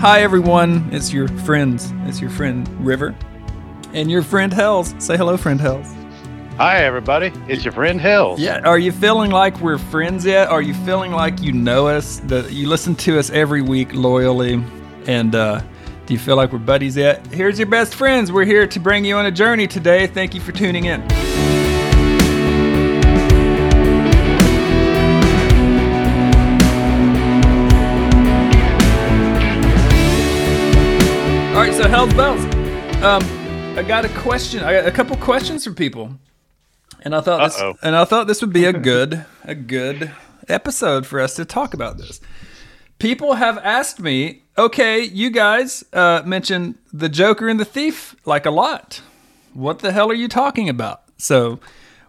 Hi, everyone. It's your friends. It's your friend River and your friend Hells. Say hello, friend Hells. Hi, everybody. It's your friend Hells. Yeah. Are you feeling like we're friends yet? Are you feeling like you know us? That you listen to us every week loyally? And uh, do you feel like we're buddies yet? Here's your best friends. We're here to bring you on a journey today. Thank you for tuning in. So Hell's Bells. Um, I got a question. I got a couple questions from people, and I thought this, and I thought this would be a good, a good episode for us to talk about this. People have asked me, okay, you guys uh, mentioned the Joker and the Thief like a lot. What the hell are you talking about? So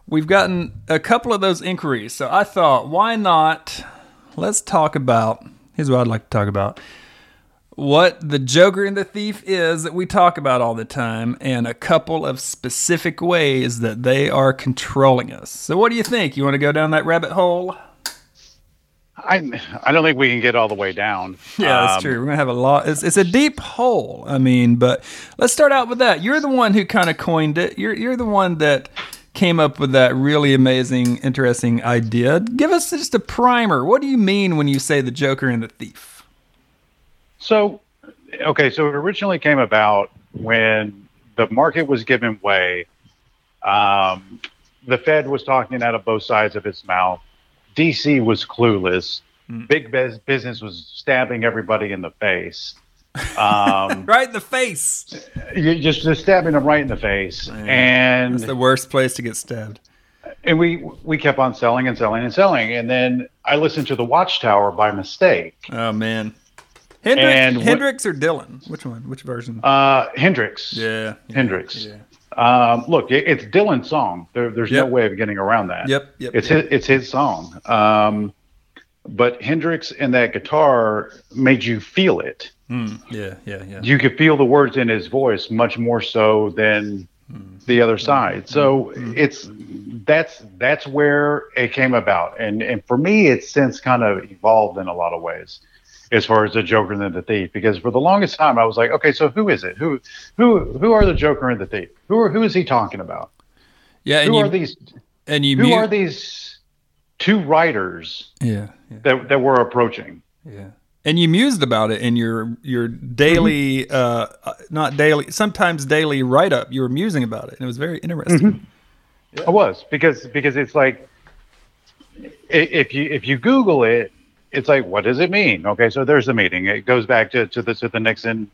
we've gotten a couple of those inquiries. So I thought, why not? Let's talk about. Here's what I'd like to talk about what the Joker and the Thief is that we talk about all the time, and a couple of specific ways that they are controlling us. So, what do you think? You want to go down that rabbit hole? I, I don't think we can get all the way down. Yeah, that's Um, true. We're gonna have a lot. It's, it's a deep hole. I mean, but let's start out with that. You're the one who kind of coined it. You're you're the one that came up with that really amazing, interesting idea. Give us just a primer. What do you mean when you say the Joker and the Thief? So, okay, so it originally came about when the market was giving way. Um, the Fed was talking out of both sides of its mouth. DC was clueless. Big bus- business was stabbing everybody in the face. Um, Right in the face. you just, just stabbing them right in the face. And It's the worst place to get stabbed. and we we kept on selling and selling and selling. And then I listened to the Watchtower by mistake. Oh man. Hendrick, And Hendrix or Dylan? Which one? Which version? Uh, Hendrix. yeah, yeah, Hendrix. Yeah. Um, look, it, it's Dylan's song. There, there's no way of getting around that. Yep. Yep. It's yep. his, it's his song. Um, but Hendrix and that guitar made you feel it. Mm, yeah. Yeah. Yeah. You could feel the words in his voice much more so than the other side. So it's that's that's where it came about. And and for me, it's since kind of evolved in a lot of ways. As far as the Joker and the Thief, because for the longest time I was like, okay, so who is it? Who, who, who are the Joker and the Thief? Who are, who is he talking about? yeah. And who you, are these? and you Who mute- are these two writers Yeah. Yeah. that that we're approaching? Yeah. And you mused about it in your your daily, Mm-hmm. uh, uh, not daily, sometimes daily write up. You were musing about it, and it was very interesting. I was because because it's like if you if you Google it, it's like what does it mean? Okay, so there's a meeting. It goes back to, to the to the Nixon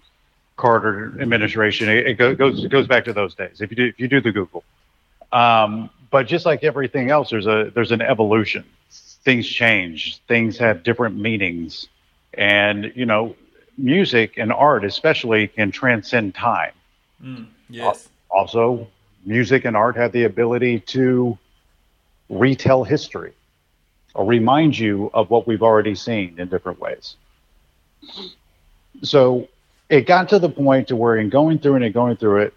Carter administration. It, it go- goes it goes back to those days. If you do if you do the Google, um, but just like everything else, there's a there's an evolution. Things change. Things have different meanings, and you know, music and art especially can transcend time Yes. also music and art have the ability to retell history or remind you of what we've already seen in different ways. So it got to the point to where in going through it and going through it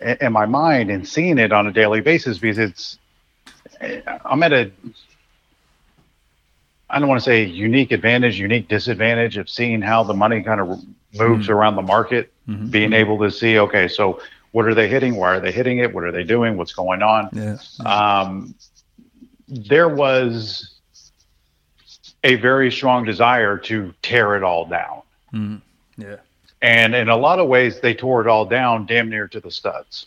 in, in my mind and seeing it on a daily basis because it's i'm at a i don't want to say unique advantage unique disadvantage of seeing how the money kind of moves around the market being able to see okay so what are they hitting? Why are they hitting it? What are they doing? What's going on? Yeah. um, there was a very strong desire to tear it all down mm-hmm. Yeah. and in a lot of ways they tore it all down damn near to the studs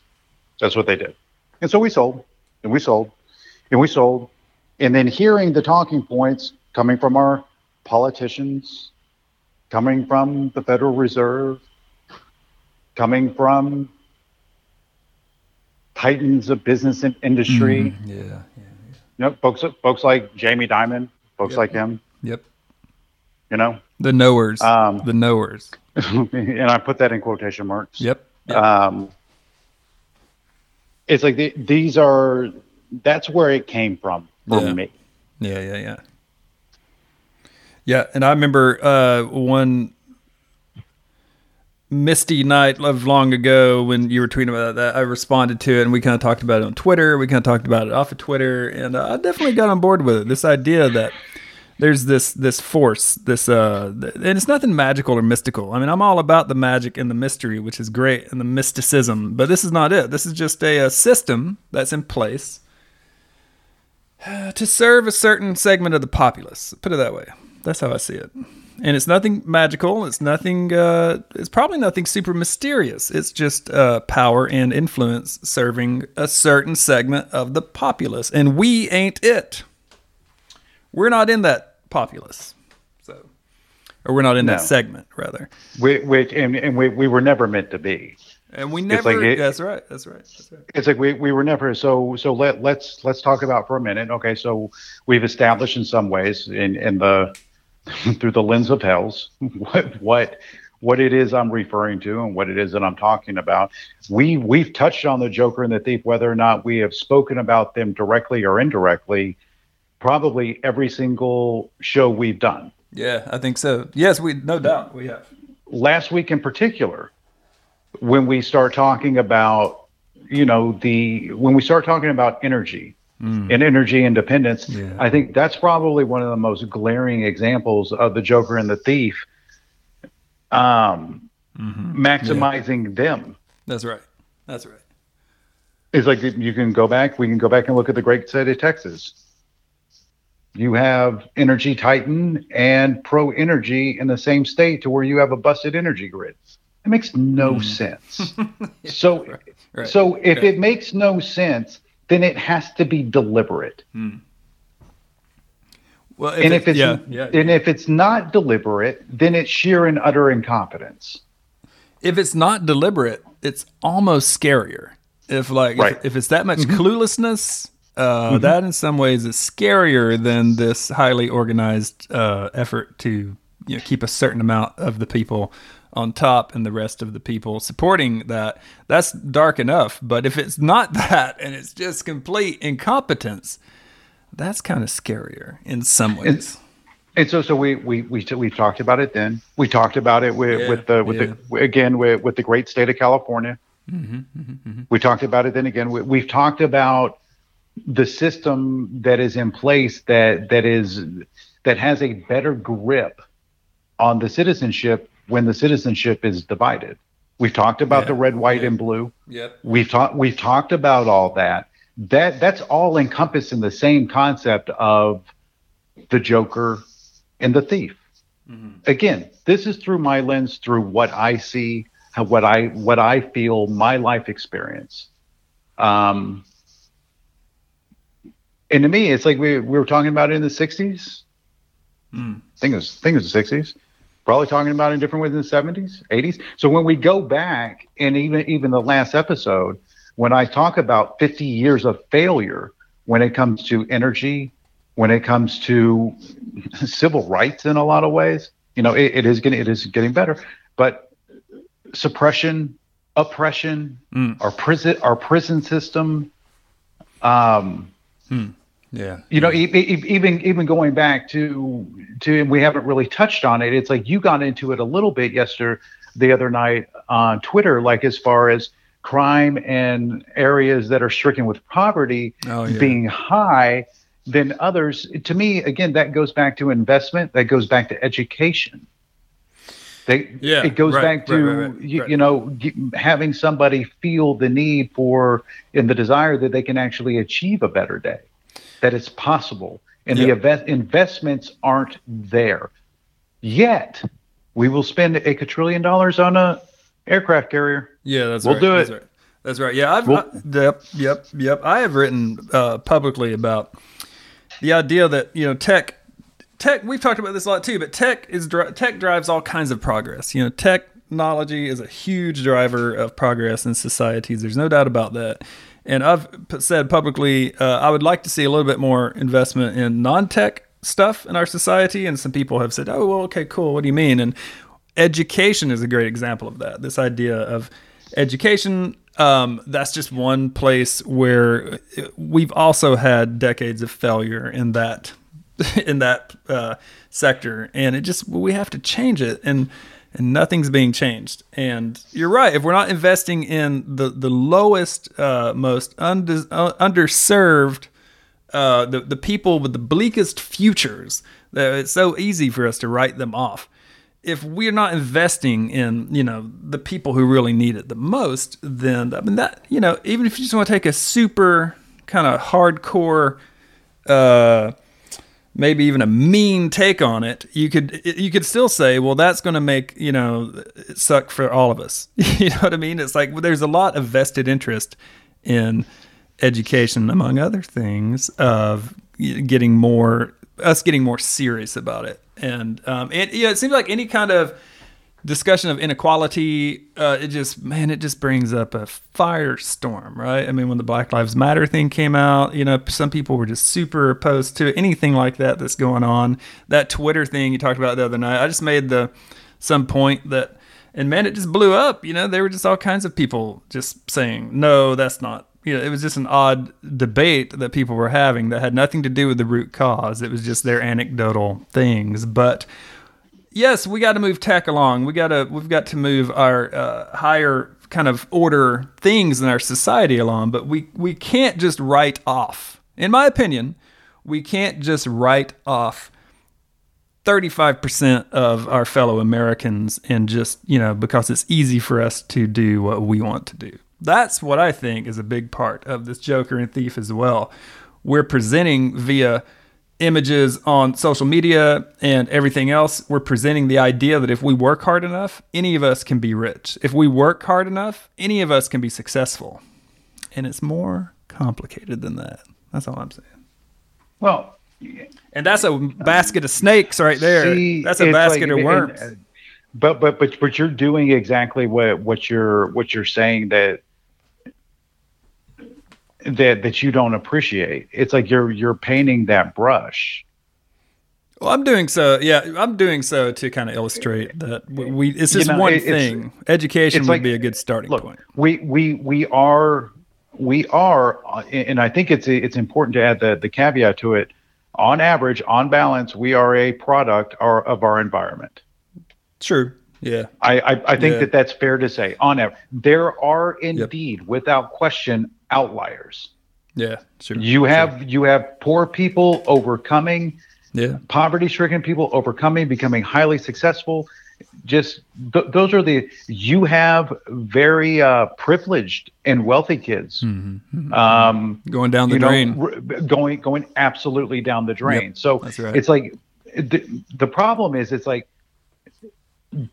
that's what they did and so we sold and we sold and we sold and then hearing the talking points coming from our politicians coming from the federal reserve coming from titans of business and industry mm-hmm. Yeah. Yeah. you know folks folks like jamie dimon folks Yep. like him Yep. you know The knowers. Um, the knowers. and i put that in quotation marks Yep. yep. um, it's like the, these are that's where it came from for Yeah. me Yeah, yeah, yeah. Yeah, and I remember uh, one misty night of long ago when you were tweeting about that. I responded to it, and we kind of talked about it on Twitter. We kind of talked about it off of Twitter, and uh, I definitely got on board with it. This idea that there's this this force, this uh, and it's nothing magical or mystical. I mean, I'm all about the magic and the mystery, which is great, and the mysticism. But this is not it. This is just a, a system that's in place to serve a certain segment of the populace. Put it that way. That's how I see it. And it's nothing magical. It's nothing. Uh, it's probably nothing super mysterious. It's just uh, power and influence serving a certain segment of the populace, and we ain't it. We're not in that populace, so, or we're not in No. that segment, rather. We, we, and, and we, we were never meant to be. And we never. like it- that's right. That's right. That's right. It's like we, we were never so so let let's let's talk about for a minute. Okay, so we've established in some ways in in the through the lens of hells what what what it is I'm referring to and what it is that I'm talking about. We we've touched on the Joker and the Thief, whether or not we have spoken about them directly or indirectly, probably every single show we've done. Yeah, I think so. Yes, we no doubt we have. last week in particular, when we start talking about, you know, the when we start talking about energy and energy independence, Yeah. I think that's probably one of the most glaring examples of the Joker and the Thief um, maximizing them. That's right. That's right. It's like you can go back, we can go back and look at the great state of Texas. You have Energy Titan and Pro Energy in the same state to where you have a busted energy grid. It makes no sense. so, Hmm. Right. so if Okay. it makes no sense, then it has to be deliberate. Well, and it- if it's yeah, yeah, and if it's not deliberate, then it's sheer and utter incompetence. if it's not deliberate, it's almost scarier. If like Right. if, if it's that much cluelessness, uh, that in some ways is scarier than this highly organized uh, effort to you know keep a certain amount of the people on top and the rest of the people supporting that. That's dark enough. But if it's not that and it's just complete incompetence, that's kind of scarier in some ways. And so, so we we we we talked about it then. We talked about it with Yeah, with the with the again with with the great state of California. Mm-hmm, mm-hmm, mm-hmm. We talked about it then again. We, we've talked about the system that is in place that that is that has a better grip on the citizenship when the citizenship is divided. We've talked about Yeah, the red, white, yeah. and blue. Yep. We've talked we've talked about all that. That that's all encompassed in the same concept of the Joker and the thief. Again, this is through my lens, through what I see, how, what I what I feel, my life experience. Um, and to me, it's like we, we were talking about it in the '60s. I think it was I think it was the '60s. Probably talking about it in different ways in the '70s, '80s. So when we go back, and even even the last episode, when I talk about 50 years of failure when it comes to energy, when it comes to civil rights in a lot of ways, you know, it, it is getting it is getting better, but suppression, oppression, Mm. our prison our prison system, um, Yeah. you know, e- e- even even going back to to and we haven't really touched on it. It's like you got into it a little bit yesterday, the other night on Twitter, like as far as crime and areas that are stricken with poverty Oh, yeah. being high than others. To me, again, that goes back to investment. That goes back to education. They, Yeah, it goes right, back to right, right, you, you know g- having somebody feel the need for and the desire that they can actually achieve a better day that it's possible and the Yeah. invest- investments aren't there yet we will spend a quadrillion dollars on a aircraft carrier Yeah, that's We'll right. do That's it. right. That's right. Yeah, I've We'll- I, yep, yep, yep. I have written uh, publicly about the idea that you know tech, tech. We've talked about this a lot too, but tech is dri- tech drives all kinds of progress. You know, technology is a huge driver of progress in societies. There's no doubt about that. And I've said publicly, uh, I would like to see a little bit more investment in non-tech stuff in our society. And some people have said, "Oh, well, okay, cool. What do you mean?" And education is a great example of that. This idea of education. Um, that's just one place where we've also had decades of failure in that in that uh, sector, and it just we have to change it, and and nothing's being changed. And you're right. If we're not investing in the the lowest, uh, most unde- uh, underserved uh, the the people with the bleakest futures. It's so easy for us to write them off. If we're not investing in you know the people who really need it the most, then I mean that you know even if you just want to take a super kind of hardcore. Uh, maybe even a mean take on it, you could you could still say, well, that's going to make you know suck for all of us. you know what I mean? It's like well, there's a lot of vested interest in education, among other things, of getting more us getting more serious about it. And um, it yeah, it seems like any kind of discussion of inequality, uh, it just man, it just brings up a firestorm, right? I mean, when the Black Lives Matter thing came out, you know, some people were just super opposed to anything like that that's going on. That Twitter thing you talked about the other night, I just made the some point that, and man, it just blew up. You know, there were just all kinds of people just saying, no, that's not. You know, it was just an odd debate that people were having that had nothing to do with the root cause. It was just their anecdotal things, but yes, we got to move tech along. We got to we've got to move our uh, higher kind of order things in our society along, but we we can't just write off. In my opinion, we can't just write off 35% of our fellow Americans and just, you know, because it's easy for us to do what we want to do. That's what I think is a big part of this Joker and Thief as well. We're presenting via images on social media and everything else, we're presenting the idea that if we work hard enough, any of us can be rich. If we work hard enough, any of us can be successful. And it's more complicated than that. That's all I'm saying. Well, and that's a basket of snakes right there. See, that's a basket like, of worms. And, uh, but but but but you're doing exactly what what you're what you're saying that that that you don't appreciate. It's like you're you're painting that brush. Well, I'm doing so. Yeah, I'm doing so to kind of illustrate that we. It's just you know, one it, thing. Education would like, be a good starting look, point. We we we are we are, uh, and I think it's it's important to add the the caveat to it. On average, on balance, we are a product of our environment. True. Yeah. I I, I think yeah. that that's fair to say. On average, there are indeed, yep. without question, outliers. Yeah, sure. You have sure. you have poor people overcoming, yeah, poverty-stricken people overcoming, becoming highly successful. Just th- those are the you have very uh, privileged and wealthy kids mm-hmm. Mm-hmm. Um, going down the drain, know, r- going going absolutely down the drain. Yep, so right. it's like the, the problem is it's like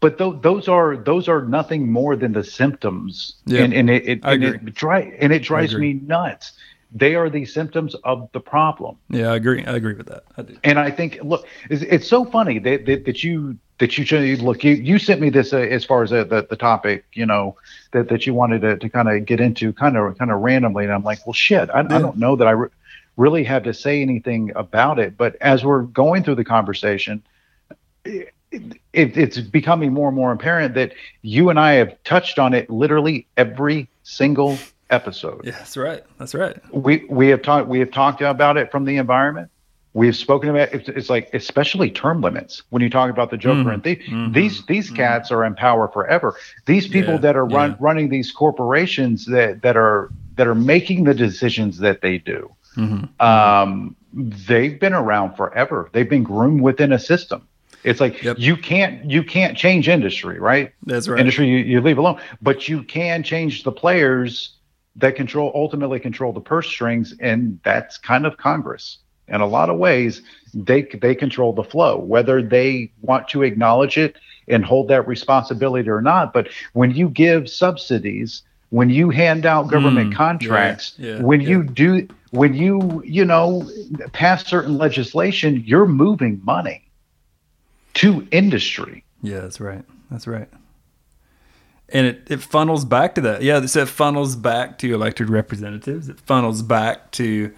but th- those are those are nothing more than the symptoms. Yeah, and, and it, it, and it dri- and it drives me nuts. They are the symptoms of the problem. Yeah i agree. I agree with that. I and i think look it's, it's so funny that, that, that you that you look you, you sent me this uh, as far as uh, the, the topic you know that, that you wanted to, to kind of get into kind of kind of randomly. And i'm like well shit i, yeah. I don't know that i re- really had to say anything about it. But as we're going through the conversation it, it's becoming more and more apparent that you and I have touched on it literally every single episode. Yeah, that's right. That's right. We we have talked we have talked about it from the environment. We have spoken about it. It's like especially term limits when you talk about the Joker mm, and Thief. Mm-hmm, these these mm-hmm. cats are in power forever. These people yeah, that are run, yeah. running these corporations that that are that are making the decisions that they do. Mm-hmm. Um, they've been around forever. They've been groomed within a system. It's like yep. you can't you can't change industry, right? That's right. Industry you, you leave alone, but you can change the players that control ultimately control the purse strings, and that's kind of Congress. In a lot of ways, they they control the flow, whether they want to acknowledge it and hold that responsibility or not. But when you give subsidies, when you hand out government mm, contracts, yeah, yeah, when yeah. you do when you you know pass certain legislation, you're moving money to industry. Yeah, that's right. That's right. And it, it funnels back to that. Yeah, so it funnels back to elected representatives. It funnels back to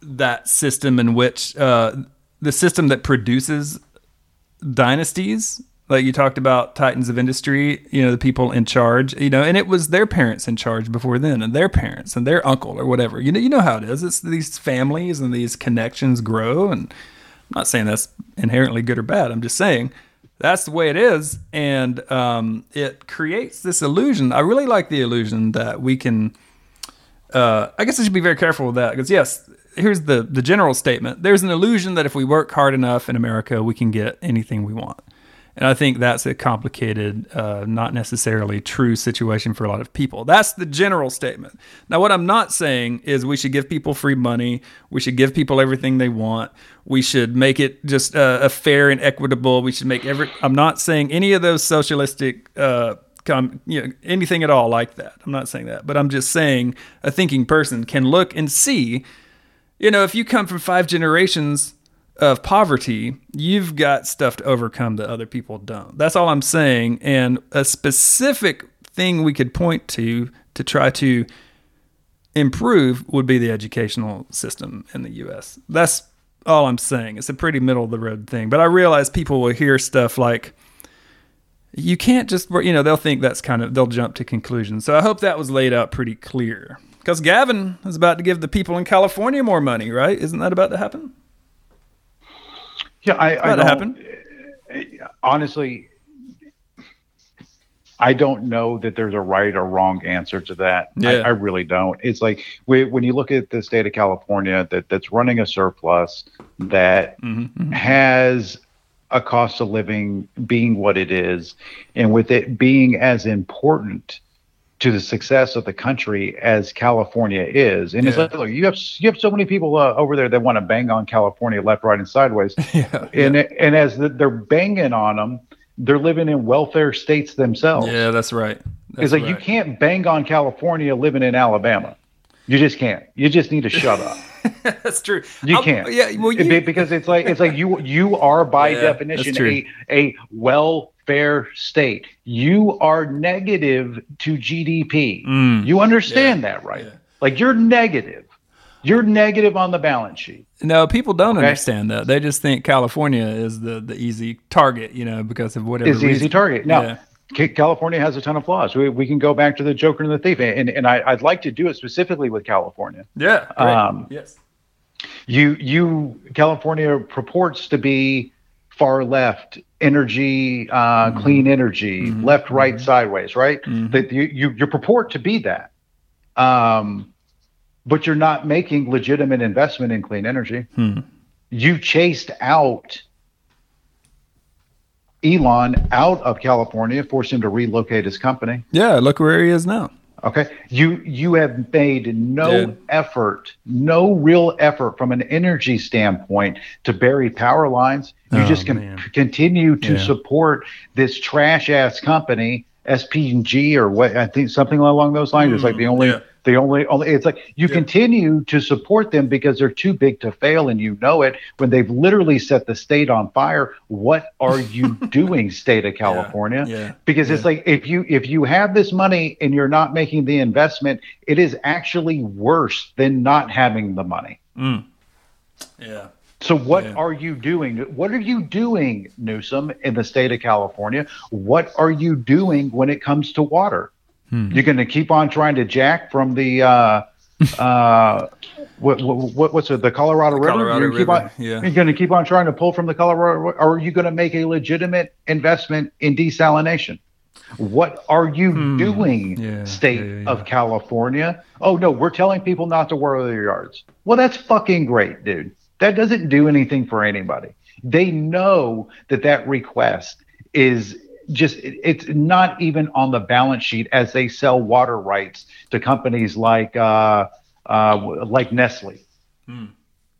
that system in which uh, the system that produces dynasties like you talked about titans of industry you know the people in charge you know and it was their parents in charge before then and their parents and their uncle or whatever you know you know how it is it's these families and these connections grow and I'm not saying that's inherently good or bad. I'm just saying that's the way it is, and um, it creates this illusion. I really like the illusion that we can. Uh, I guess I should be very careful with that because yes, here's the the general statement. There's an illusion that if we work hard enough in America, we can get anything we want. And I think that's a complicated, uh, not necessarily true situation for a lot of people. That's the general statement. Now, what I'm not saying is we should give people free money. We should give people everything they want. We should make it just uh, a fair and equitable. We should make every. I'm not saying any of those socialistic. Uh, come you know anything at all like that i'm not saying that but i'm just saying a thinking person can look and see you know if you come from five generations of poverty, you've got stuff to overcome that other people don't. That's all I'm saying. And a specific thing we could point to to try to improve would be the educational system in the US. That's all I'm saying. It's a pretty middle of the road thing. But I realize people will hear stuff like, you can't just, you know, they'll think that's kind of, they'll jump to conclusions. So I hope that was laid out pretty clear. Because Gavin is about to give the people in California more money, right? Isn't that about to happen? Yeah, I, I That happen. honestly, I don't know that there's a right or wrong answer to that. I, Yeah. I really don't. It's like we, when you look at the state of California that, that's running a surplus that Mm-hmm. has a cost of living being what it is, and with it being as important to the success of the country as California is, and it's like look, you have you have so many people uh, over there that want to bang on California left, right, and sideways yeah. and and as the, they're banging on them, they're living in welfare states themselves. Yeah, that's right. That's it's like you can't bang on California living in Alabama. You just can't. You just need to shut up. that's true. You I'll- can't. Yeah, well, you, because it's like it's like you you are by Yeah, definition a a welfare state. You are negative to GDP. Mm, you understand that, right? yeah. Like you're negative. You're negative on the balance sheet. no, people don't Okay. understand that. They just think California is the the easy target, you know, because of whatever. is the easy target. Now, Yeah. California has a ton of flaws. We, we can go back to the Joker and the Thief, and, and I, I'd like to do it specifically with California. Yeah. Um, yes. You, you, California purports to be far left, energy, uh, Mm-hmm. clean energy, left, right, sideways, right? Mhm. That you, you, you purport to be that, um, but you're not making legitimate investment in clean energy. Hmm. You chased out Elon out of California, forced him to relocate his company. Yeah. Look where he is now. Okay. You you have made no Yeah. effort, no real effort from an energy standpoint to bury power lines. You Oh, just can man. continue to Yeah. support this trash ass company, SPG or what I think something along those lines. it's like the only Mm, yeah. the only only it's like you Yeah. continue to support them because they're too big to fail and you know it when they've literally set the state on fire. What are you doing, state of California? Yeah. because it's like if you if you have this money and you're not making the investment it is actually worse than not having the money Mm. Yeah. So what Yeah. are you doing? What are you doing newsom in the state of california? What are you doing when it comes to water? Hmm. you're going to keep on trying to jack from the uh uh what, what what's it the colorado river? Colorado you're, River, on, yeah. you're going to keep on trying to pull from the colorado River, or are you going to make a legitimate investment in desalination? What are you Hmm. doing Yeah, state yeah, of california? Oh no we're telling people not to water their yards. Well that's fucking great dude that doesn't do anything for anybody they know that that request is just it's not even on the balance sheet as they sell water rights to companies like uh, uh, like Nestle. Hmm.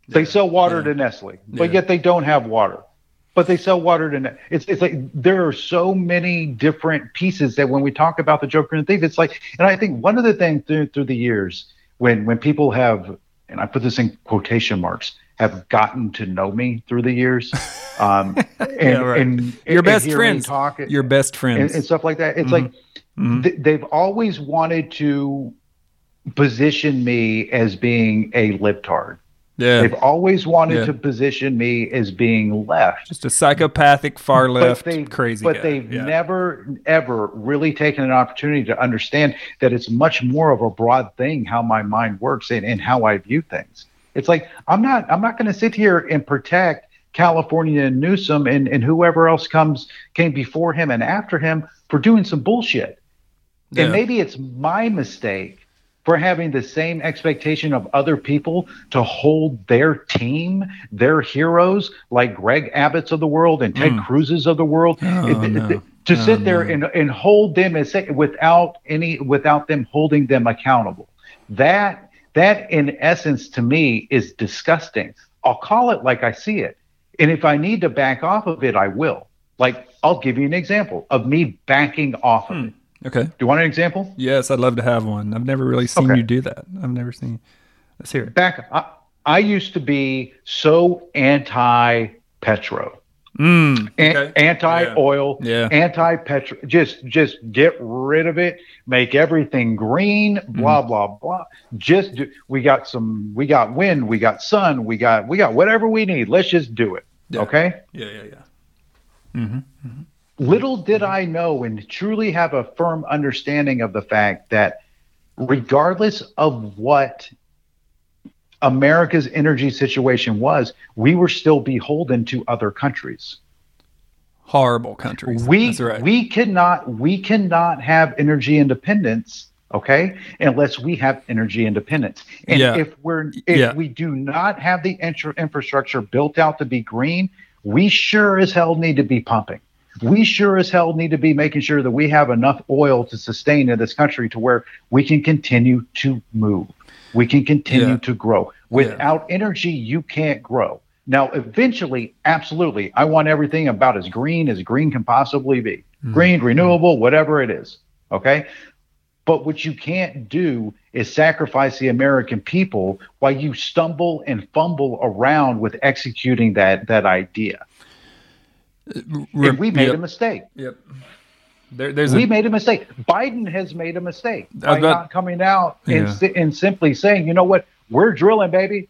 They sell water Yeah. to Nestle, but Yeah. yet they don't have water. But they sell water to Ne- it's it's like there are so many different pieces that when we talk about the Joker and the Thief, it's like, and I think one of the things through through the years when when people have, and I put this in quotation marks, have gotten to know me through the years, um, and, Yeah, right. and Your best me friends. talk, Your best and, friends. and stuff like that. It's Mhm. like Mhm. th- they've always wanted to position me as being a libtard. yeah. They've always wanted Yeah. to position me as being left. Just a psychopathic, far left, but they, crazy But guy. they've yeah. never, ever really taken an opportunity to understand that it's much more of a broad thing how my mind works and, and how I view things. It's like I'm not I'm not going to sit here and protect California and Newsom and, and whoever else comes came before him and after him for doing some bullshit. Yeah. And maybe it's my mistake for having the same expectation of other people to hold their team, their heroes like Greg Abbott's of the world and Ted hmm. Cruz's of the world, Oh, it- it- no. to Oh, sit there no. and, and hold them as say, without any without them holding them accountable. That that in essence to me is disgusting. I'll call it like I see it. And if I need to back off of it, I will. Like I'll give you an example of me backing off of hmm. it. Okay. Do you want an example? Yes, I'd love to have one. I've never really seen Okay. you do that. I've never seen. Let's hear it. Back I, I used to be so anti petro. Mm, An- okay. anti-oil, Yeah. anti-petro. Just, just get rid of it. Make everything green. Mm-hmm. Blah blah blah. Just do, we got some. We got wind. We got sun. We got we got whatever we need. Let's just do it. Yeah. Okay. Yeah, yeah, yeah. Little did I know and truly have a firm understanding of the fact that regardless of what America's energy situation was, we were still beholden to other countries. Horrible countries. we That's right. we cannot we cannot have energy independence okay unless we have energy independence and Yeah. if we're if Yeah. we do not have the infra- infrastructure built out to be green we sure as hell need to be pumping we sure as hell need to be making sure that we have enough oil to sustain in this country to where we can continue to move we can continue Yeah. to grow. Without energy you can't grow. Now eventually absolutely i want everything about as green as green can possibly be. Hmm. Green renewable whatever it is okay? But what you can't do is sacrifice the american people while you stumble and fumble around with executing that that idea. Uh, re- and we made yep, a mistake. Yep. There, there's we a, made a mistake. Biden has made a mistake by bet- not coming out and, Yeah. si- and simply saying, you know what, we're drilling, baby.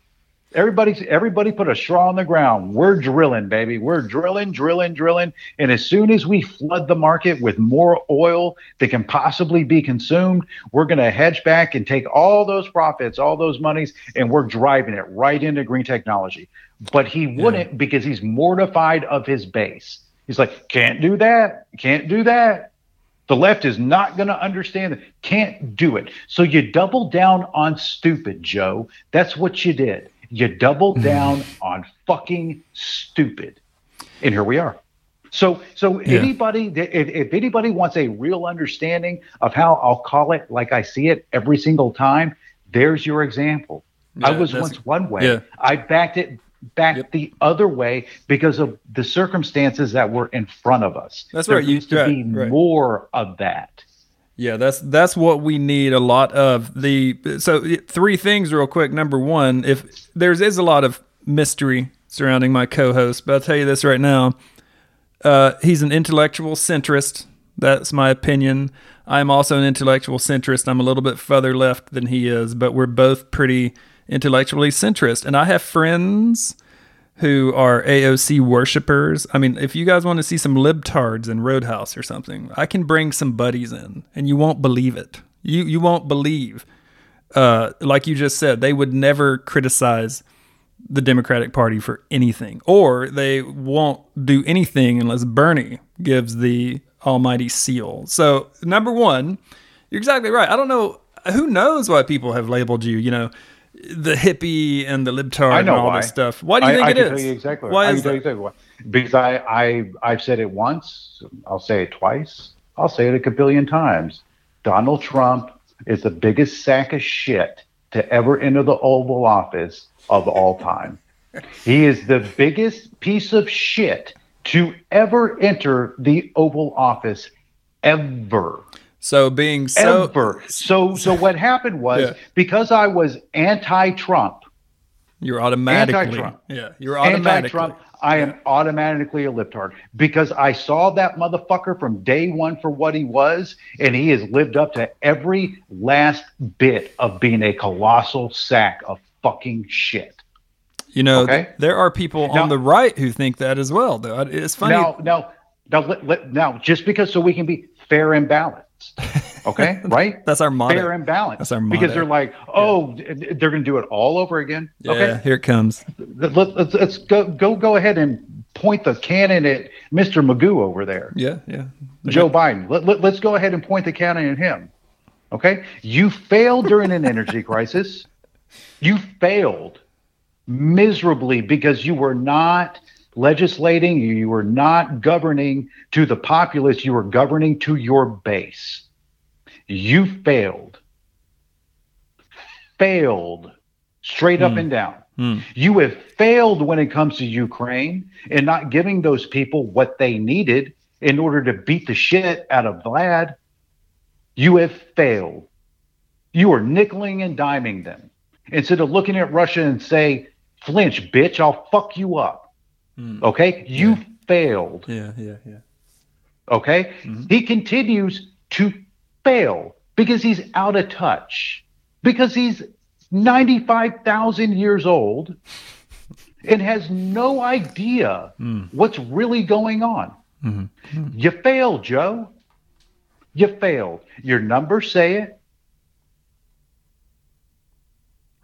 Everybody, everybody put a straw on the ground. We're drilling, baby. We're drilling, drilling, drilling. And as soon as we flood the market with more oil that can possibly be consumed, we're going to hedge back and take all those profits, all those monies, and we're driving it right into green technology. But he wouldn't because he's mortified of his base. He's like, can't do that, can't do that. The left is not going to understand it. Can't do it. So you double down on stupid, Joe. That's what you did. You doubled mm-hmm. down on fucking stupid. And here we are. So, so Yeah. anybody, if, if anybody wants a real understanding of how I'll call it like I see it every single time, there's your example. I was once one way. yeah. I backed it back Yep. the other way because of the circumstances that were in front of us. That's there right, you- used to right, be right. more of that. Yeah, that's that's what we need a lot of. The so three things real quick. Number one, if there's is a lot of mystery surrounding my co-host, but I'll tell you this right now. Uh, he's an intellectual centrist. That's my opinion. I'm also an intellectual centrist. I'm a little bit further left than he is, but we're both pretty intellectually centrist. And I have friends who are AOC worshippers. I mean, if you guys want to see some libtards in Roadhouse or something, I can bring some buddies in, and you won't believe it. You you won't believe. Uh, like you just said, they would never criticize the Democratic Party for anything, or they won't do anything unless Bernie gives the almighty seal. So, number one, you're exactly right. I don't know who knows why people have labeled you, you know, the hippie and the libtard I know and all why. this stuff. Why do you I, think I it can is? tell you exactly. Why I can is tell you that? exactly why. Because I, I, I've said it once. I'll say it twice. I'll say it a billion times. Donald Trump is the biggest sack of shit to ever enter the Oval Office of all time. He is the biggest piece of shit to ever enter the Oval Office ever So being so ever. So so what happened was Yeah. because I was anti-Trump, you're automatically Anti-Trump. yeah, you're automatically anti-Trump, I am automatically a libtard because I saw that motherfucker from day one for what he was, and he has lived up to every last bit of being a colossal sack of fucking shit. You know, Okay. there are people Now- on the right who think that as well. Though it's funny. Now, now, now, now, just because so we can be fair and balanced, okay, right? That's our motto. Fair and balanced. That's our Because they're like, oh, they're going to do it all over again. yeah, Okay, here it comes. Let, let, let's, let's go, go, go ahead and point the cannon at Mr. Magoo over there, Yeah, yeah. Joe Biden. Let, let, let's go ahead and point the cannon at him. Okay? You failed during an energy crisis. You failed miserably because you were not legislating, you were not governing to the populace, you were governing to your base. You failed. Failed straight up hmm. and down. Hmm. You have failed when it comes to Ukraine and not giving those people what they needed in order to beat the shit out of Vlad. You have failed. You are nickeling and diming them instead of looking at Russia and say, "Flinch, bitch! I'll fuck you up." Mm. Okay, you failed. Yeah, yeah, yeah. Okay, mm-hmm. he continues to fail because he's out of touch, because he's ninety-five thousand years old and has no idea mm. what's really going on. Mm-hmm. Mm. You failed, Joe. You failed. Your numbers say it.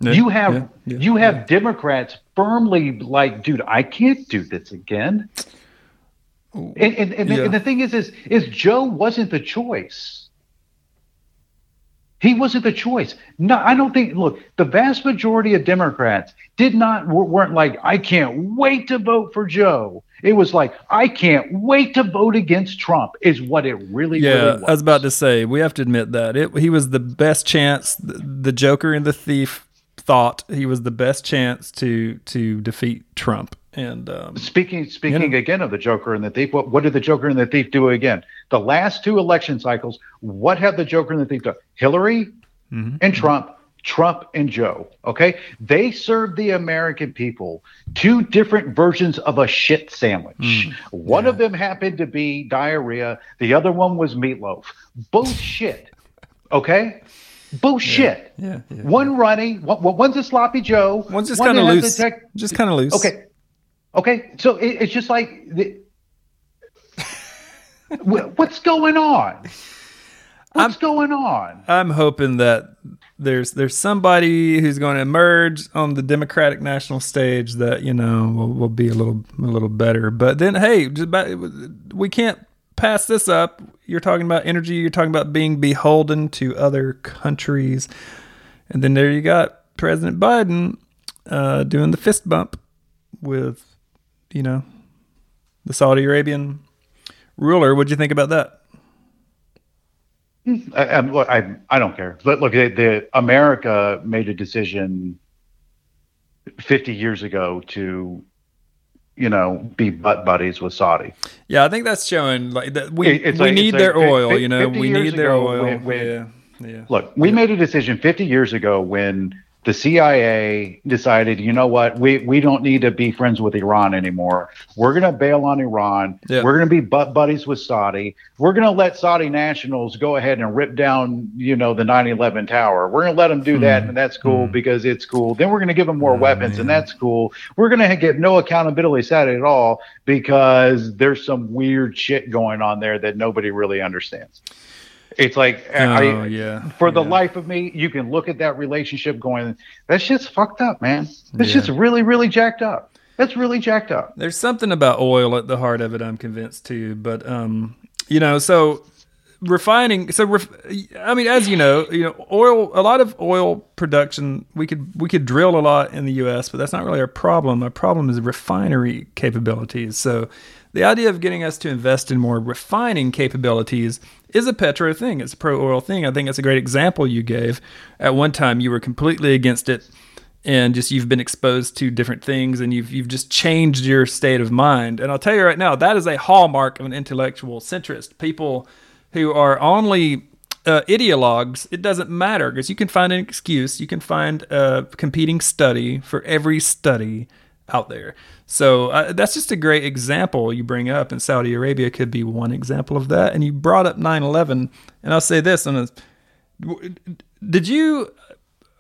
Yeah, you have yeah, yeah, you have Democrats firmly like, dude, I can't do this again. And and, and, Yeah. and the thing is, is is Joe wasn't the choice. He wasn't the choice. No, I don't think. Look, the vast majority of Democrats did not weren't like, I can't wait to vote for Joe. It was like, I can't wait to vote against Trump. Is what it really, Yeah, really was. I was about to say we have to admit that it, he was the best chance. The, the Joker and the Thief thought he was the best chance to to defeat Trump, and um, Speaking speaking know. again of the Joker and the Thief, what, what did the Joker and the Thief do again? The last two election cycles, what have the Joker and the Thief done? Hillary and Trump, Trump and Joe. Okay, they served the American people two different versions of a shit sandwich. One of them happened to be diarrhea. The other one was meatloaf. Both shit. Okay, bullshit. yeah, yeah. One runny, one, one's a sloppy Joe. one's just one kind of loose, tech- just kind of loose. Okay. Okay. So it, it's just like, the, Wh- what's going on? What's going on? I'm hoping that there's there's somebody who's going to emerge on the Democratic national stage that you know will, will be a little a little better. But then, hey, just we can't pass this up. You're talking about energy. You're talking about being beholden to other countries, and then there you got President Biden uh, doing the fist bump with you know the Saudi Arabian ruler. What'd you think about that? I, I'm, I, I don't care. But look, the, the America made a decision 50 years ago to, you know, be butt buddies with Saudi. Yeah, I think that's showing like that we it's we like- need their fif- oil. You know, we need their ago oil. when- when- yeah, yeah. Look, we made a decision 50 years ago when the CIA decided, you know what, we, we don't need to be friends with Iran anymore. We're going to bail on Iran. Yeah. We're going to be butt buddies with Saudi. We're going to let Saudi nationals go ahead and rip down, you know, the 9/11 tower. We're going to let them do that, hmm. and that's cool hmm. because it's cool. Then we're going to give them more hmm. weapons, and that's cool. We're going to get no accountability Saudi at all because there's some weird shit going on there that nobody really understands. It's like Oh I, yeah. for the yeah. life of me, you can look at that relationship going, that shit's fucked up, man. This Yeah. shit's really, really jacked up. That's really jacked up. There's something about oil at the heart of it. I'm convinced too. But um, you know, so refining. So ref, I mean, as you know, you know, oil. A lot of oil production. We could we could drill a lot in the U.S., but that's not really our problem. Our problem is refinery capabilities. So the idea of getting us to invest in more refining capabilities is a petro thing. It's a pro oil thing. I think that's a great example you gave. At one time, you were completely against it and just you've been exposed to different things and you've you've just changed your state of mind. And I'll tell you right now, that is a hallmark of an intellectual centrist. People who are only uh, ideologues, it doesn't matter because you can find an excuse, you can find a competing study for every study out there. So uh, that's just a great example you bring up, and Saudi Arabia could be one example of that. And you brought up 9/11, and I'll say this: on a, did you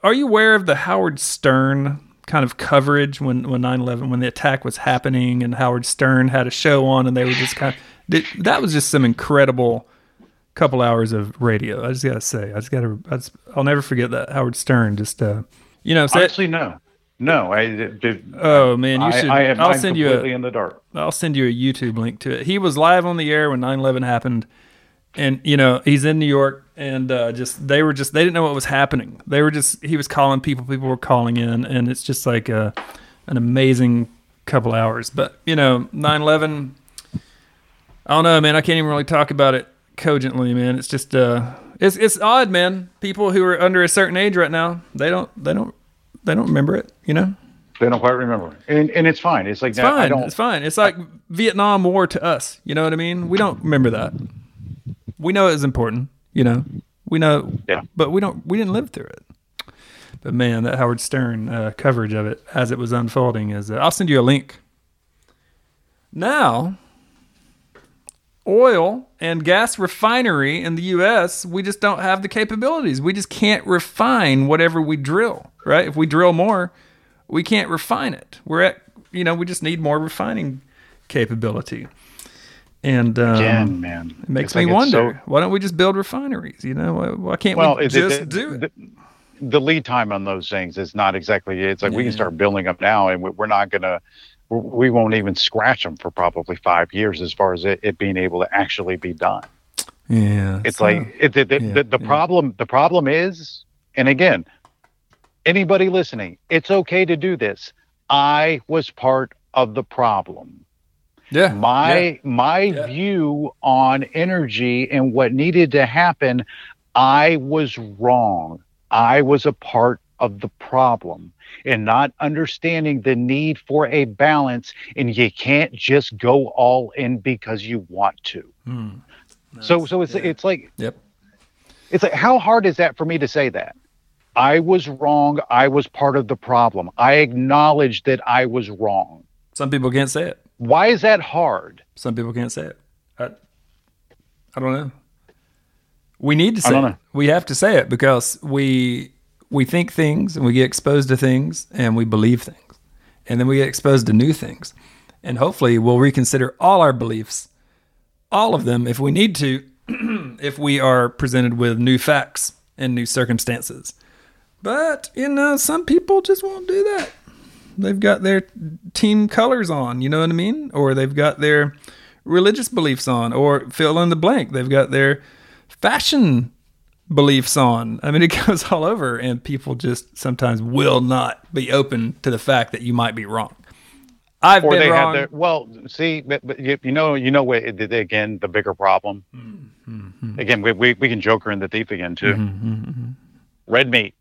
are you aware of the Howard Stern kind of coverage when when 9/11 when the attack was happening and Howard Stern had a show on and they were just kind of did, that was just some incredible couple hours of radio. I just got to say. I just got to I just, I'll never forget that Howard Stern just uh you know, Honestly, no. No, I did. oh man, you I, should I am I'll I'm send you completely a in the dark. I'll send you a YouTube link to it. He was live on the air when 9/11 happened and you know he's in New York, and uh, just they were just they didn't know what was happening. They were just he was calling people, people were calling in, and it's just like a, an amazing couple hours. But you know, 9/11. I don't know, man. I can't even really talk about it cogently, man. It's just uh, it's it's odd, man. People who are under a certain age right now, they don't they don't they don't remember it. You know. They don't quite remember, and and it's fine. It's like It's now, I fine. don't. It's fine. It's like Vietnam War to us. You know what I mean? We don't remember that. We know it was important. You know, we know. Yeah. But we don't. We didn't live through it. But man, that Howard Stern uh, coverage of it as it was unfolding is. Uh, I'll send you a link. Now, oil and gas refinery in the U.S. We just don't have the capabilities. We just can't refine whatever we drill. Right? If we drill more, we can't refine it. We're at, you know, we just need more refining capability. And um, Again, man, it makes It's me like wonder so- why don't we just build refineries? You know, why, why can't well, we it- just the, do it? the, the lead time on those things is not exactly. It's like we can start building up now, and we're not gonna. We won't even scratch them for probably five years as far as it, it being able to actually be done. yeah, It's so- like it, the, the, yeah, the, the yeah. problem. The problem is, and again, anybody listening, it's okay to do this. I was part of the problem. yeah, My yeah. my Yeah. view on energy and what needed to happen, I was wrong. I was a part of the problem and not understanding the need for a balance and you can't just go all in because you want to. Hmm. So so it's yeah. it's like Yep. it's like how hard is that for me to say that? I was wrong. I was part of the problem. I acknowledge that I was wrong. Some people can't say it. Why is that hard? Some people can't say it. I, I don't know. We need to say it. We have to say it because we we think things and we get exposed to things and we believe things. And then we get exposed to new things. And hopefully we'll reconsider all our beliefs, all of them if we need to, if we are presented with new facts and new circumstances. But, you know, some people just won't do that they've got their team colors on, you know what I mean? Or they've got their religious beliefs on, or fill in the blank. They've got their fashion beliefs on. I mean, it goes all over, and people just sometimes will not be open to the fact that you might be wrong. I've or been wrong. their well see but, but you, you know you know it- it- again the bigger problem Mm-hmm. again we, we, we can joker and the thief again too Mm-hmm. red meat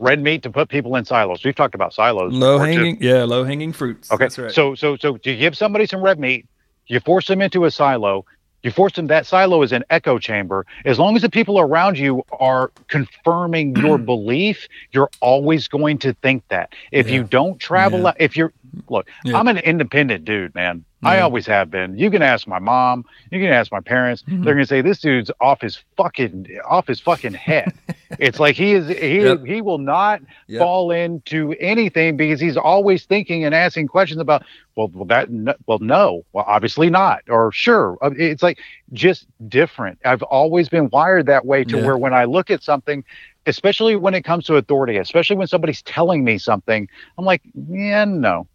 red meat to put people in silos we've talked about silos low too. hanging, yeah, low hanging fruits. okay right. so so so you give somebody some red meat you force them into a silo you force them that silo is an echo chamber as long as the people around you are confirming your belief you're always going to think that if Yeah. you don't travel Yeah. if you're look Yeah. i'm an independent dude man i always have been you can ask my mom you can ask my parents Mhm. they're gonna say this dude's off his fucking off his fucking head it's like he is he Yep. he will not Yep. fall into anything because he's always thinking and asking questions about well, well that n- well no well obviously not or sure Uh, it's like just different i've always been wired that way to Yeah. where when i look at something especially when it comes to authority especially when somebody's telling me something i'm like yeah no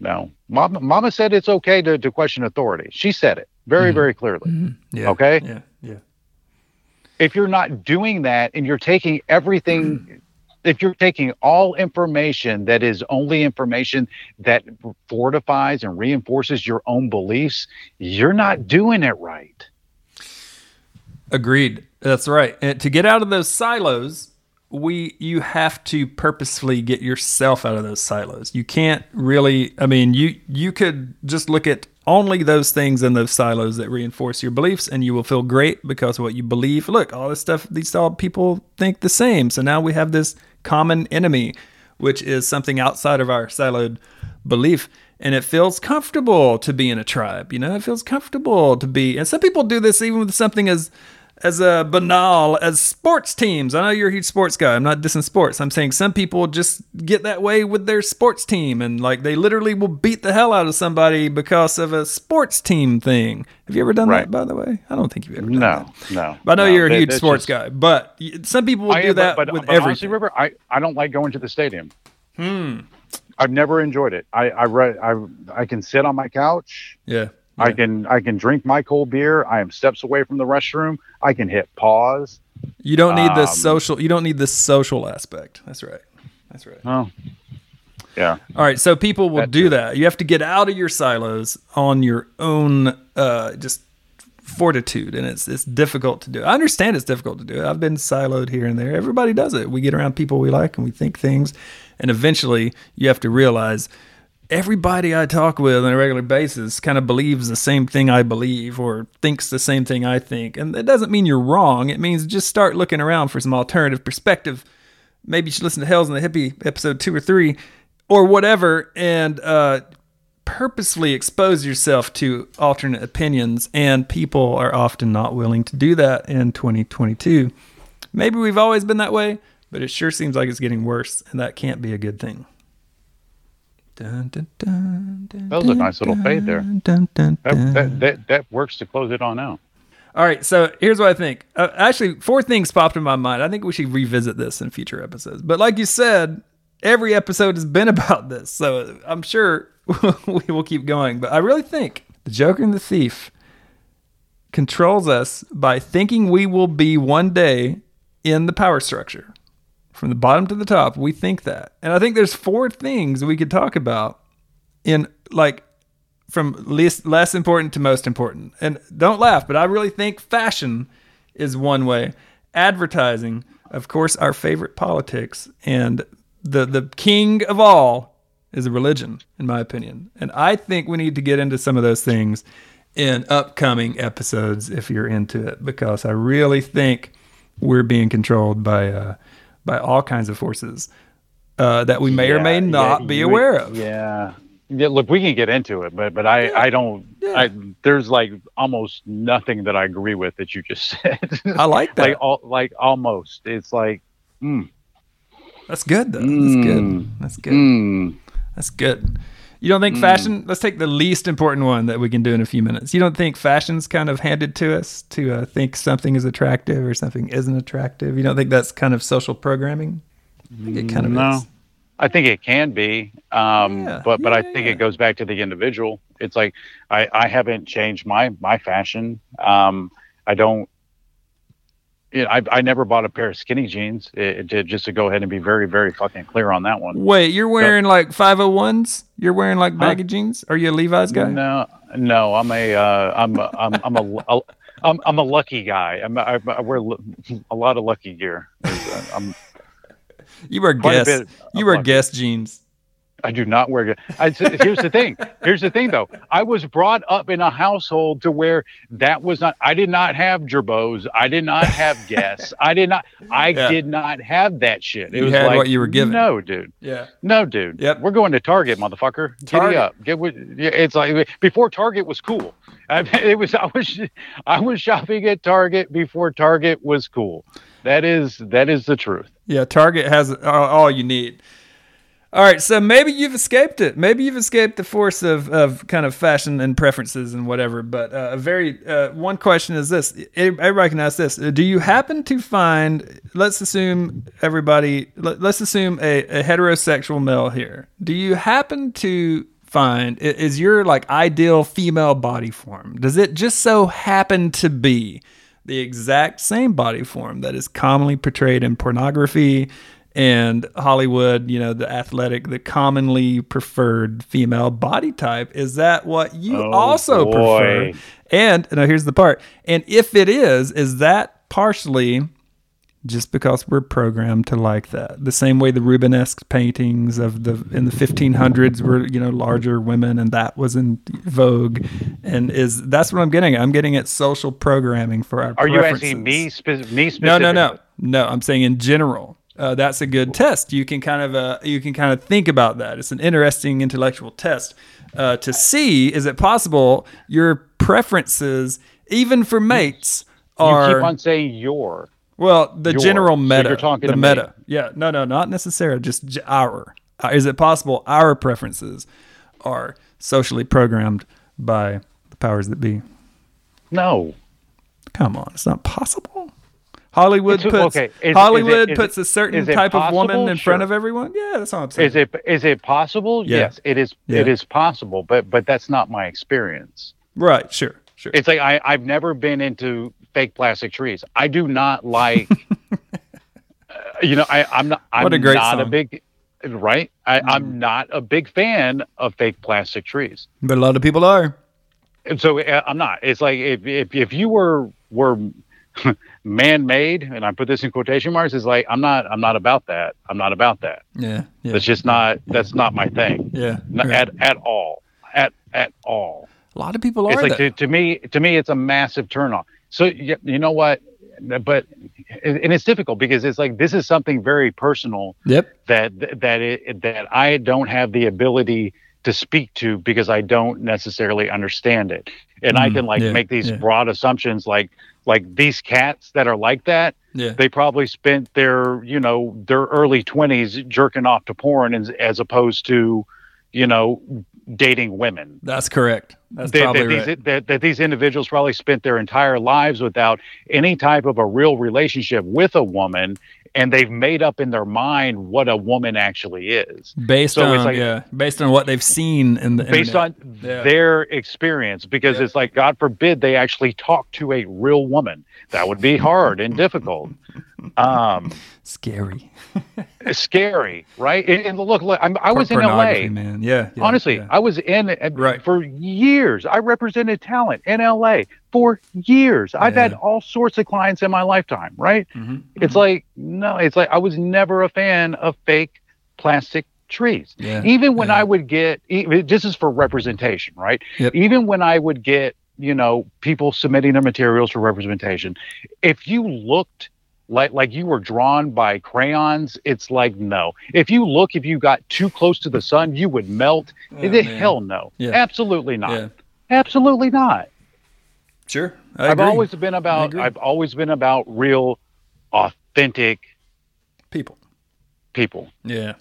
no mama, mama said it's okay to, to question authority she said it very Mhm. very clearly Mhm. Yeah. Okay. Yeah. Yeah. if you're not doing that and you're taking everything if you're taking all information that is only information that fortifies and reinforces your own beliefs you're not doing it right Agreed. That's right. And to get out of those silos, we you have to purposefully get yourself out of those silos. You can't really I mean, you you could just look at only those things in those silos that reinforce your beliefs and you will feel great because what you believe. Look, all this stuff these all people think the same. So now we have this common enemy which is something outside of our siloed belief. And it feels comfortable to be in a tribe. You know, it feels comfortable to be. And some people do this even with something as as uh, banal as sports teams. I know you're a huge sports guy. I'm not dissing sports. I'm saying some people just get that way with their sports team, and like they literally will beat the hell out of somebody because of a sports team thing. Have you ever done Right. that? By the way, I don't think you've ever done no that. no no. I know no, you're a huge sports just- guy, but some people will I do am, that but, with but honestly everything. river I, I don't like going to the stadium Hmm. i've never enjoyed it i i read i i can sit on my couch Yeah. I can I can drink my cold beer. I am steps away from the restroom. I can hit pause. You don't need the Um, social. You don't need the social aspect. That's right. That's right. Oh, yeah. All right, so people will That's do it. that. You have to get out of your silos on your own, uh, just fortitude, and it's it's difficult to do. I understand it's difficult to do. I've been siloed here and there. Everybody does it. We get around people we like, and we think things, and eventually you have to realize everybody I talk with on a regular basis kind of believes the same thing I believe or thinks the same thing I think, and that doesn't mean you're wrong. It means just start looking around for some alternative perspective maybe you should listen to Hells and the Hippie episode two or three or whatever and uh, purposely expose yourself to alternate opinions. And people are often not willing to do that in 2022. Maybe we've always been that way, but it sure seems like it's getting worse, and that can't be a good thing. Dun, dun, dun, dun, That was a nice little fade there. That, that, that, that works to close it on out. All right, so here's what I think. Uh, actually, four things popped in my mind. I think we should revisit this in future episodes. But like you said, every episode has been about this, so I'm sure we will keep going. But I really think the Joker and the Thief controls us by thinking we will be one day in the power structure. From the bottom to the top, we think that. And I think there's four things we could talk about in like from least less important to most important. And don't laugh, but I really think fashion is one way. Advertising, of course, our favorite politics, and the the king of all is a religion, in my opinion. And I think we need to get into some of those things in upcoming episodes if you're into it, because I really think we're being controlled by uh, by all kinds of forces uh, that we may or may not yeah, be aware of. Yeah. Yeah, look, we can get into it, but but I I don't. Yeah. I there's like almost nothing that I agree with that you just said. I like that. like all like almost. It's like, mm, That's good though. That's good. Mm. That's good. mm, That's good. You don't think fashion? Let's take the least important one that we can do in a few minutes. You don't think fashion's kind of handed to us to uh, think something is attractive or something isn't attractive? You don't think that's kind of social programming? I think it kind of no. is. I think it can be, um, Yeah, but but I think yeah. it goes back to the individual. It's like I I haven't changed my my fashion. Um, I don't. You know, I I never bought a pair of skinny jeans. It, it just to go ahead and be very very fucking clear on that one. Wait, you're wearing like 501s? You're wearing like baggy jeans? Are you a Levi's guy? No, no, I'm a, uh, I'm, a, I'm, I'm a, a I'm, I'm a lucky guy. I'm, I, I wear a lot of lucky gear. I'm, You wear guess. You wear guess jeans. I do not wear. I, here's the thing. Here's the thing, though. I was brought up in a household to where that was not. I did not have Girbauds. I did not have guess. I did not. I Yeah. did not have that shit. It You was like what you were given. No, dude. Yeah. No, dude. Yep. We're going to Target, motherfucker. Giddy Target. up. Get with. yeah, It's like before Target was cool. I, it was. I was. I was shopping at Target before Target was cool. That is. That is the truth. Yeah, Target has all you need. All right, so maybe you've escaped it. Maybe you've escaped the force of, of kind of fashion and preferences and whatever. But uh, a very uh, one question is this: everybody can ask this. Do you happen to find? Let's assume everybody. Let, let's assume a, a heterosexual male here. Do you happen to find is your like ideal female body form? Does it just so happen to be? the exact same body form that is commonly portrayed in pornography and Hollywood, you know, the athletic, the commonly preferred female body type. Is that what you Oh, also boy. prefer? And now here's the part. And if it is, is that partially just because we're programmed to like that? The same way the Rubenesque paintings of the in the 1500s were, you know, larger women, and that was in vogue. And is that's what I'm getting? at. I'm getting at social programming for our. Are you asking me? Spe- me specifically? No, no, no, no. I'm saying in general. Uh, that's a good test. You can kind of uh, you can kind of think about that. It's an interesting intellectual test uh, to see is it possible your preferences, even for mates, are. You keep on saying your. well the Your. general So meta. you're talking the to me. meta. Yeah, no, no, not necessarily. Just our. Uh, is it possible our preferences are socially programmed by the powers that be? No. Come on, it's not possible. Hollywood It's- puts okay, is- is Hollywood puts it- a certain it type of woman possible? in front of everyone. Yeah, that's all I'm saying. Is it is it possible? Yeah. Yes, it is. Yeah. It is possible, but but that's not my experience. Right. Sure. Sure. It's like I, I've never been into fake plastic trees. I do not like. uh, you know, I, I'm not. I'm What a great not a big. Right. I, Mm. I'm not a big fan of fake plastic trees. but a lot of people are. And so uh, I'm not. It's like if if if you were were man-made, and I put this in quotation marks, is like I'm not. I'm not about that. I'm not about that. Yeah. Yeah. That's just not. That's not my thing. yeah. Not right. at at all. At at all. a lot of people are. It's like to, to me. To me, it's a massive turnoff. So you, you know what? But and it's difficult because it's like this is something very personal yep. that that it that I don't have the ability to speak to because I don't necessarily understand it. And I Mm, can like yeah, make these yeah. broad assumptions like like these cats that are like that, Yeah. they probably spent their, you know, their early 20s jerking off to porn as, as opposed to, you know, dating women. That's correct. That's That, probably that, right. that, that these individuals probably spent their entire lives without any type of a real relationship with a woman and they've made up in their mind what a woman actually is based so on like- yeah, based on what they've seen in the based internet. on Yeah. their experience because Yeah. it's like god forbid they actually talk to a real woman that would be hard and difficult um scary. scary right and, and look look I'm, i was in la man. Yeah. yeah, honestly yeah. i was in uh, Right. for years i represented talent in la for years i've had all sorts of clients in my lifetime right Mhm. it's like no it's like i was never a fan of fake plastic trees even when i would get this is for representation right Yep. even when i would get you know people submitting their materials for representation if you looked like like you were drawn by crayons it's like no if you look if you got too close to the sun you would melt Oh, the hell no Yeah. absolutely not Yeah. absolutely not Sure. I i've agree. always been about i've always been about real authentic people. people Yeah.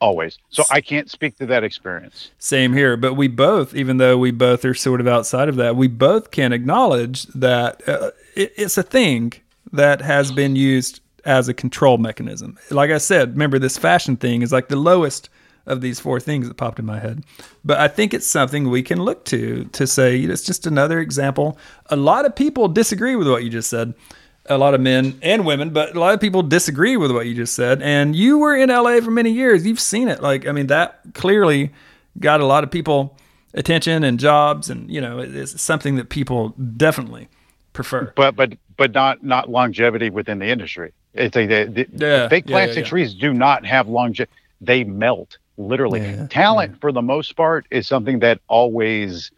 always so i can't speak to that experience Same here, but we both, even though we both are sort of outside of that, we both can acknowledge that uh, it, it's a thing that has been used as a control mechanism. Like I said, remember this fashion thing is like the lowest of these four things that popped in my head. But I think it's something we can look to to say it's just another example. A lot of people disagree with what you just said. A lot of men and women, but a lot of people disagree with what you just said. And you were in LA for many years. You've seen it. Like, I mean, that clearly got a lot of people attention and jobs. And, you know, it's something that people definitely prefer. but but but not not longevity within the industry. It's a the, the Yeah, fake yeah, yeah, yeah. trees do not have longevity. They melt literally. Talent for the most part is something that always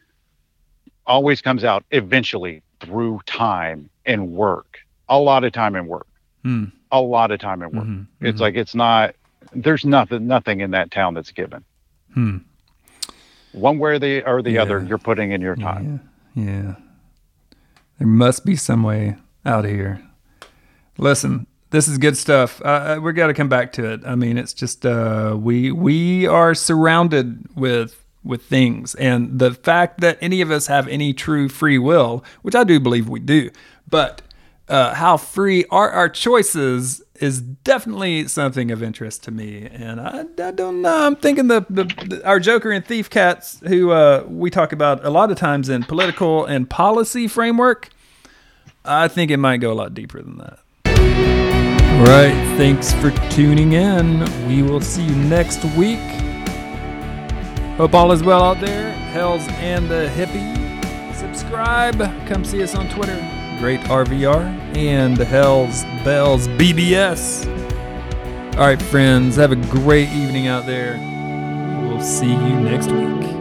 always comes out eventually through time and work. A lot of time and work. Hmm. A lot of time and work. Mhm, It's like it's not. There's nothing nothing in that town that's given. Hmm. One way or the or the other, you're putting in your time. Yeah. Yeah. There must be some way out of here. Listen, this is good stuff. Uh, we got to come back to it. I mean, it's just uh, we we are surrounded with with things, and the fact that any of us have any true free will, which I do believe we do, but uh, how free are our choices is definitely something of interest to me. And I, I don't know. I'm thinking the, the, the our Joker and Thief cats, who uh, we talk about a lot of times in political and policy framework. I think it might go a lot deeper than that. All right. Thanks for tuning in. We will see you next week. Hope all is well out there. Hells and the hippie. Subscribe. Come see us on Twitter. Great RVR and Hells Bells BBS. All right, friends. Have a great evening out there. We'll see you next week.